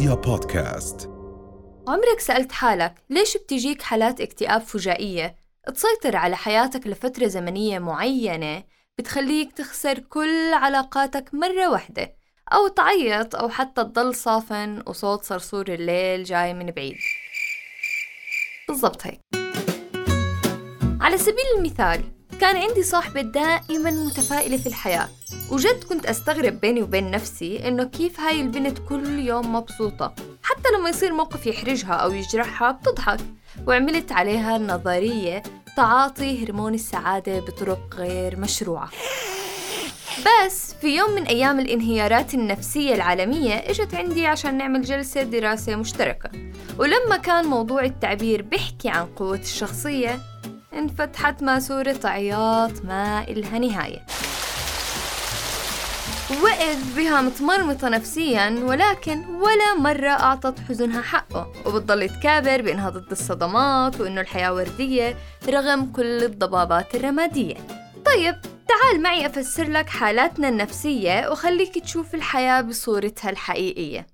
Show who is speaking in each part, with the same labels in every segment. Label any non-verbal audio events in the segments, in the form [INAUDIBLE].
Speaker 1: رؤيا بودكاست.
Speaker 2: عمرك سألت حالك ليش بتجيك حالات اكتئاب فجائية؟ تسيطر على حياتك لفترة زمنية معينة بتخليك تخسر كل علاقاتك مرة واحدة أو تعيط أو حتى تضل صافن وصوت صرصور الليل جاي من بعيد. بالضبط هيك. على سبيل المثال كان عندي صاحبة دائما متفائلة في الحياة. وجد كنت أستغرب بيني وبين نفسي إنه كيف هاي البنت كل يوم مبسوطة. حتى لما يصير موقف يحرجها أو يجرحها بتضحك. وعملت عليها النظرية تعاطي هرمون السعادة بطرق غير مشروعة. بس في يوم من أيام الانهيارات النفسية العالمية إجت عندي عشان نعمل جلسة دراسة مشتركة. ولما كان موضوع التعبير بيحكي عن قوة الشخصية انفتحت ماسورة عياط ما إلها نهاية. وقت بها متمرمطة نفسيا ولكن ولا مرة أعطت حزنها حقه. وبتضل تكابر بإنها ضد الصدمات وإنه الحياة وردية رغم كل الضبابات الرمادية. طيب تعال معي أفسر لك حالاتنا النفسية وخليك تشوف الحياة بصورتها الحقيقية.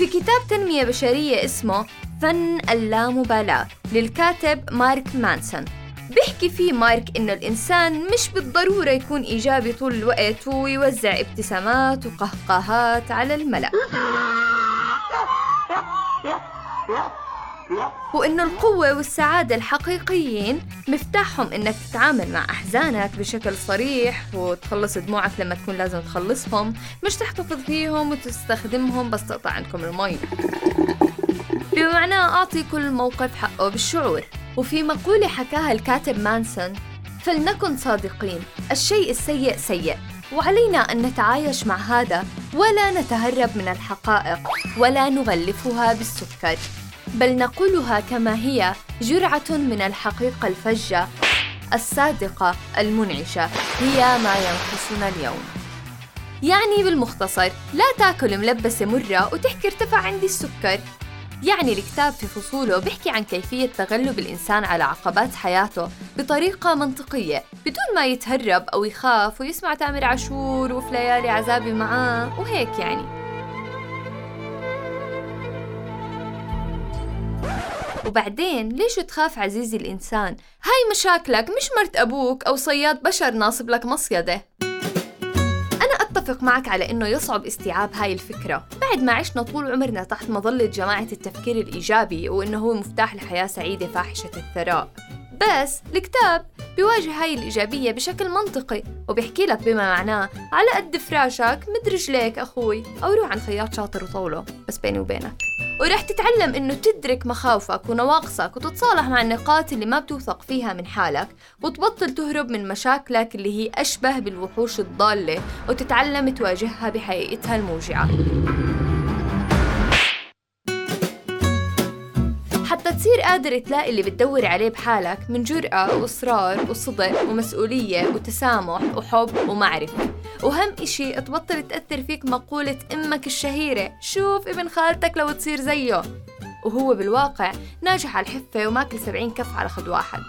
Speaker 2: في كتاب تنمية بشرية اسمه فن اللامبالاة للكاتب مارك مانسون. بيحكي فيه مارك إنه الإنسان مش بالضرورة يكون إيجابي طول الوقت ويوزع ابتسامات وقهقهات على الملأ. [LAUGHS] وإنه القوة والسعادة الحقيقيين مفتاحهم إنك تتعامل مع أحزانك بشكل صريح وتخلص دموعك لما تكون لازم تخلصهم. مش تحتفظ فيهم وتستخدمهم بس تقطع عندكم المي. بما معناه أعطي كل موقف حقه بالشعور. وفي مقولة حكاها الكاتب مانسون فلنكن صادقين الشيء السيء سيء وعلينا أن نتعايش مع هذا ولا نتهرب من الحقائق ولا نغلفها بالسكر. بل نقولها كما هي جرعة من الحقيقة الفجة الصادقة المنعشة هي ما ينقصنا اليوم. يعني بالمختصر لا تأكل ملبسة مرة وتحكي ارتفع عندي السكر. يعني الكتاب في فصوله بيحكي عن كيفية تغلب الإنسان على عقبات حياته بطريقة منطقية بدون ما يتهرب أو يخاف ويسمع تامر عاشور وفي ليالي عذابي معاه وهيك يعني. وبعدين ليش تخاف عزيزي الإنسان؟ هاي مشاكلك مش مرت أبوك أو صياد بشر ناصب لك مصيدة. أنا أتفق معك على إنه يصعب استيعاب هاي الفكرة. بعد ما عشنا طول عمرنا تحت مظلة جماعة التفكير الإيجابي وإنه هو مفتاح لحياة سعيدة فاحشة الثراء. بس الكتاب بيواجه هاي الإيجابية بشكل منطقي وبيحكي لك بما معناه على قد فراشك مد رجليك أخوي أو روح عند خياط شاطر وطوله بس بيني وبينك. ورح تتعلم إنه تدرك مخاوفك ونواقصك وتتصالح مع النقاط اللي ما بتوثق فيها من حالك وتبطل تهرب من مشاكلك اللي هي أشبه بالوحوش الضالة وتتعلم تواجهها بحقيقتها الموجعة. تصير قادر تلاقي اللي بتدور عليه بحالك من جرأة وإصرار وصدق ومسؤولية وتسامح وحب ومعرفة. وهم إشي تبطل تأثر فيك مقولة أمك الشهيرة شوف ابن خالتك لو تصير زيه. وهو بالواقع ناجح على الحفة وماكل سبعين كف على خد واحد.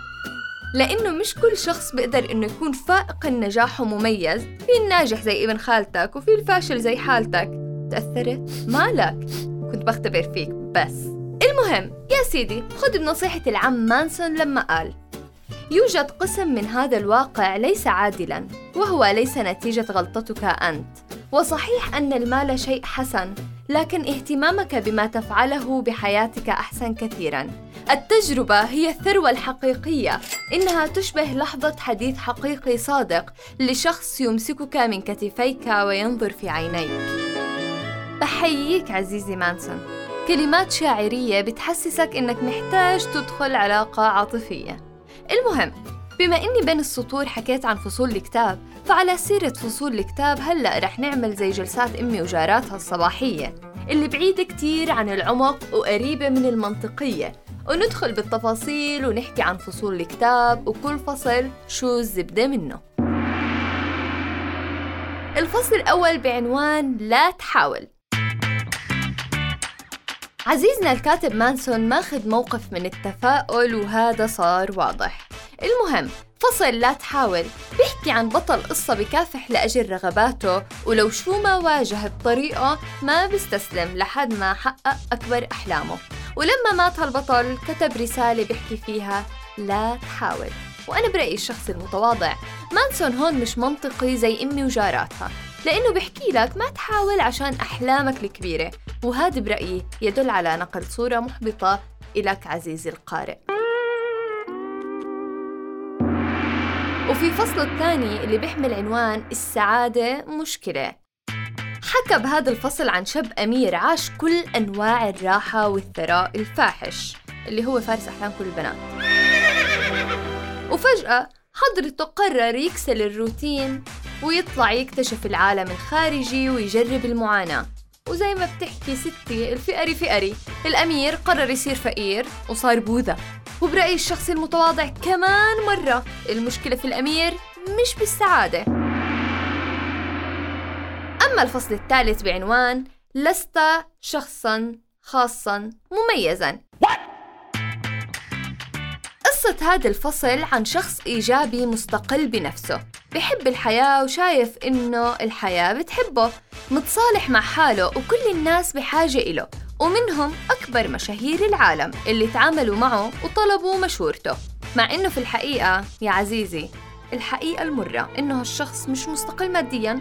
Speaker 2: لأنه مش كل شخص بيقدر إنه يكون فائق النجاح ومميز. في الناجح زي ابن خالتك وفي الفاشل زي حالتك. تأثرت؟ مالك. كنت بختبر فيك بس. المهم يا سيدي خذ بنصيحة العم مانسون لما قال يوجد قسم من هذا الواقع ليس عادلا وهو ليس نتيجة غلطتك أنت. وصحيح أن المال شيء حسن لكن اهتمامك بما تفعله بحياتك أحسن كثيرا. التجربة هي الثروة الحقيقية إنها تشبه لحظة حديث حقيقي صادق لشخص يمسكك من كتفيك وينظر في عينيك. بحييك عزيزي مانسون. كلمات شاعرية بتحسسك إنك محتاج تدخل علاقة عاطفية. المهم بما إني بين السطور حكيت عن فصول الكتاب فعلى سيرة فصول الكتاب هلأ رح نعمل زي جلسات أمي وجاراتها الصباحية اللي بعيدة كتير عن العمق وقريبة من المنطقية. وندخل بالتفاصيل ونحكي عن فصول الكتاب وكل فصل شو الزبدة منه. الفصل الأول بعنوان لا تحاول. عزيزنا الكاتب مانسون ماخذ موقف من التفاؤل وهذا صار واضح. المهم فصل لا تحاول. بيحكي عن بطل قصة بكافح لأجل رغباته ولو شو ما واجه بطريقة ما بيستسلم لحد ما حقق أكبر أحلامه. ولما مات هالبطل كتب رسالة بيحكي فيها لا تحاول. وأنا برأيي الشخص المتواضع. مانسون هون مش منطقي زي أمي وجاراتها. لأنه بحكي لك ما تحاول عشان أحلامك الكبيرة. وهذا برأيي يدل على نقل صورة محبطة إلك عزيزي القارئ. وفي فصل الثاني اللي بيحمل عنوان السعادة مشكلة. حكى بهذا الفصل عن شاب أمير عاش كل أنواع الراحة والثراء الفاحش اللي هو فارس أحلام كل البنات. وفجأة حضرته قرر يكسر الروتين ويطلع يكتشف العالم الخارجي ويجرب المعاناة. وزي ما بتحكي ستي الفئري فئري. الأمير قرر يصير فقير وصار بوذا. وبرأيي الشخص المتواضع كمان مرة. المشكلة في الأمير مش بالسعادة. أما الفصل الثالث بعنوان لست شخصا خاصا مميزا. قصة هذا الفصل عن شخص إيجابي مستقل بنفسه. بحب الحياة وشايف إنه الحياة بتحبه متصالح مع حاله وكل الناس بحاجة إله ومنهم أكبر مشاهير العالم اللي تعاملوا معه وطلبوا مشورته. مع إنه في الحقيقة يا عزيزي الحقيقة المرة إنه هالشخص مش مستقل مادياً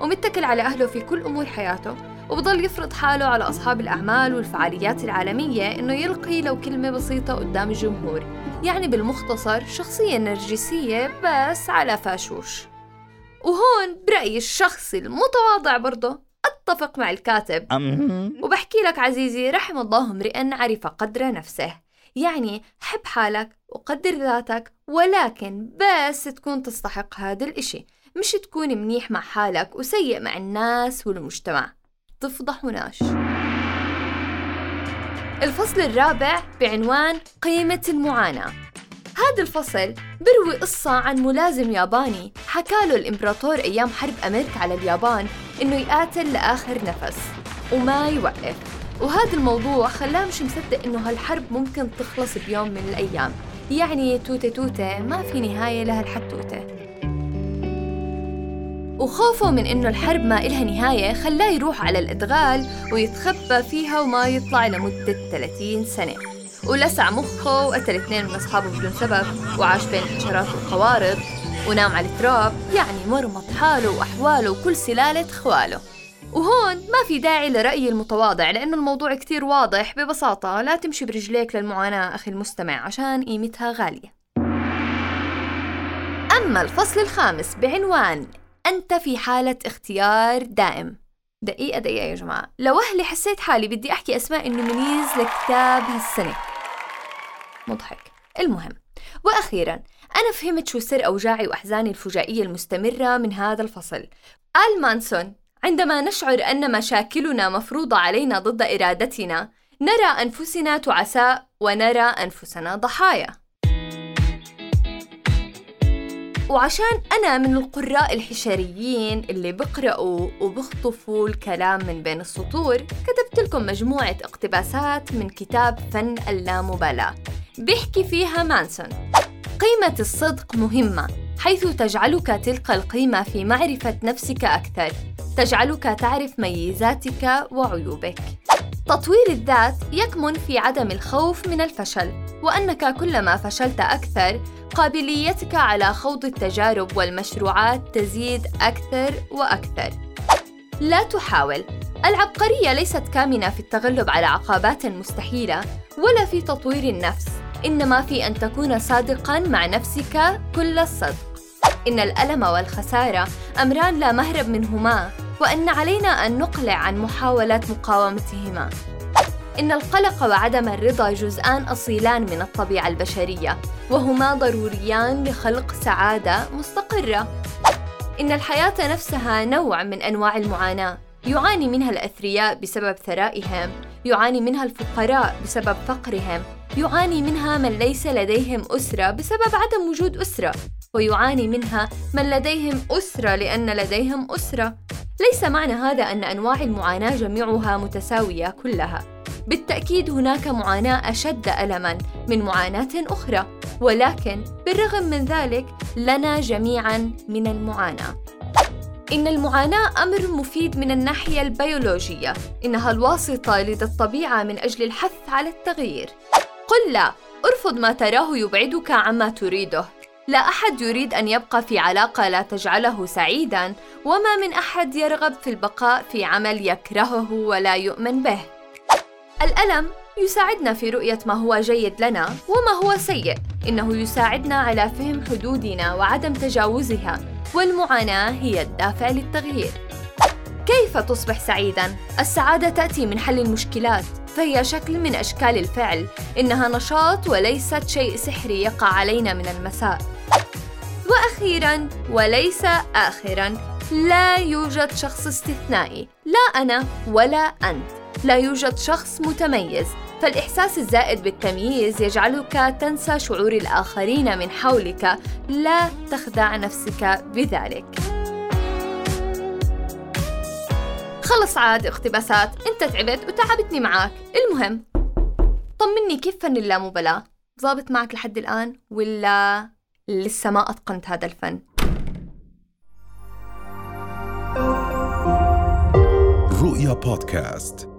Speaker 2: ومتكل على أهله في كل أمور حياته وبضل يفرض حاله على أصحاب الأعمال والفعاليات العالمية إنه يلقي لو كلمة بسيطة قدام الجمهور يعني بالمختصر شخصية نرجسية بس على فاشوش. وهون برأيي الشخصي المتواضع برضه أتفق مع الكاتب. وبحكي لك عزيزي رحم الله امرئ عرف قدر نفسه. يعني حب حالك وقدر ذاتك ولكن بس تكون تستحق هذا الإشي. مش تكون منيح مع حالك وسيء مع الناس والمجتمع. تفضحوناش الفصل الرابع بعنوان قيمة المعاناة. هذا الفصل بروي قصة عن ملازم ياباني حكى له الإمبراطور أيام حرب أمريكا على اليابان إنه يقاتل لآخر نفس وما يوقف. وهذا الموضوع خلاه مش مصدق إنه هالحرب ممكن تخلص بيوم من الأيام. يعني توتة توتة ما في نهاية لهالحتوتة وخوفه من إنه الحرب ما إلها نهاية خلاه يروح على الإدغال ويتخبى فيها وما يطلع لمدة 30 سنة. ولسع مخه وقتل اثنين من أصحابه بدون سبب وعاش بين الحشرات والقوارض ونام على التراب يعني مرمط حاله وأحواله وكل سلالة خواله وهون ما في داعي لرأيي المتواضع لأنه الموضوع كتير واضح ببساطة. لا تمشي برجليك للمعاناة أخي المستمع عشان قيمتها غالية. أما الفصل الخامس بعنوان أنت في حالة اختيار دائم. دقيقة دقيقة يا جماعة. لوهلي حسيت حالي بدي أحكي أسماء ال nominees لكتاب هالسنة. مضحك. المهم وأخيرا أنا فهمت شو سر أوجاعي وأحزاني الفجائية المستمرة من هذا الفصل. قال مانسون عندما نشعر أن مشاكلنا مفروضة علينا ضد إرادتنا نرى أنفسنا تعساء ونرى أنفسنا ضحايا. وعشان أنا من القراء الحشريين اللي بقرأوا وبخطفوا الكلام من بين السطور كتبت لكم مجموعة اقتباسات من كتاب فن اللامبالاة. بيحكي فيها مانسون. قيمة الصدق مهمة حيث تجعلك تلك القيمة في معرفة نفسك أكثر. تجعلك تعرف ميزاتك وعيوبك. تطوير الذات يكمن في عدم الخوف من الفشل وأنك كلما فشلت أكثر قابليتك على خوض التجارب والمشروعات تزيد أكثر وأكثر. لا تحاول. العبقرية ليست كامنة في التغلب على عقبات مستحيلة ولا في تطوير النفس إنما في أن تكون صادقا مع نفسك كل الصدق. إن الألم والخسارة أمران لا مهرب منهما. وأن علينا أن نقلع عن محاولة مقاومتهما. إن القلق وعدم الرضا جزءان أصيلان من الطبيعة البشرية، وهما ضروريان لخلق سعادة مستقرة. إن الحياة نفسها نوع من أنواع المعاناة، يعاني منها الأثرياء بسبب ثرائهم، يعاني منها الفقراء بسبب فقرهم، يعاني منها من ليس لديهم أسرة بسبب عدم وجود أسرة، ويعاني منها من لديهم أسرة لأن لديهم أسرة. ليس معنى هذا أن أنواع المعاناة جميعها متساوية كلها، بالتأكيد هناك معاناة أشد ألماً من معاناة أخرى ولكن بالرغم من ذلك لنا جميعاً من المعاناة. إن المعاناة أمر مفيد من الناحية البيولوجية إنها الواسطة لدى الطبيعة من أجل الحث على التغيير. قل لا أرفض ما تراه يبعدك عما تريده. لا أحد يريد أن يبقى في علاقة لا تجعله سعيدا وما من أحد يرغب في البقاء في عمل يكرهه ولا يؤمن به. الألم يساعدنا في رؤية ما هو جيد لنا وما هو سيء. إنه يساعدنا على فهم حدودنا وعدم تجاوزها والمعاناة هي الدافع للتغيير. كيف تصبح سعيدا؟ السعادة تأتي من حل المشكلات. فهي شكل من أشكال الفعل. إنها نشاط وليست شيء سحري يقع علينا من المساء. وأخيرا وليس اخرا لا يوجد شخص استثنائي. لا أنا ولا أنت. لا يوجد شخص متميز. فالإحساس الزائد بالتمييز يجعلك تنسى شعور الآخرين من حولك. لا تخدع نفسك بذلك. خلص عاد اقتباسات. انت تعبت وتعبتني معاك. المهم طمني كيف فن اللامبالاة؟ ظابط معك لحد الآن ولا لسه ما أتقنت هذا الفن؟ رؤيا بودكاست.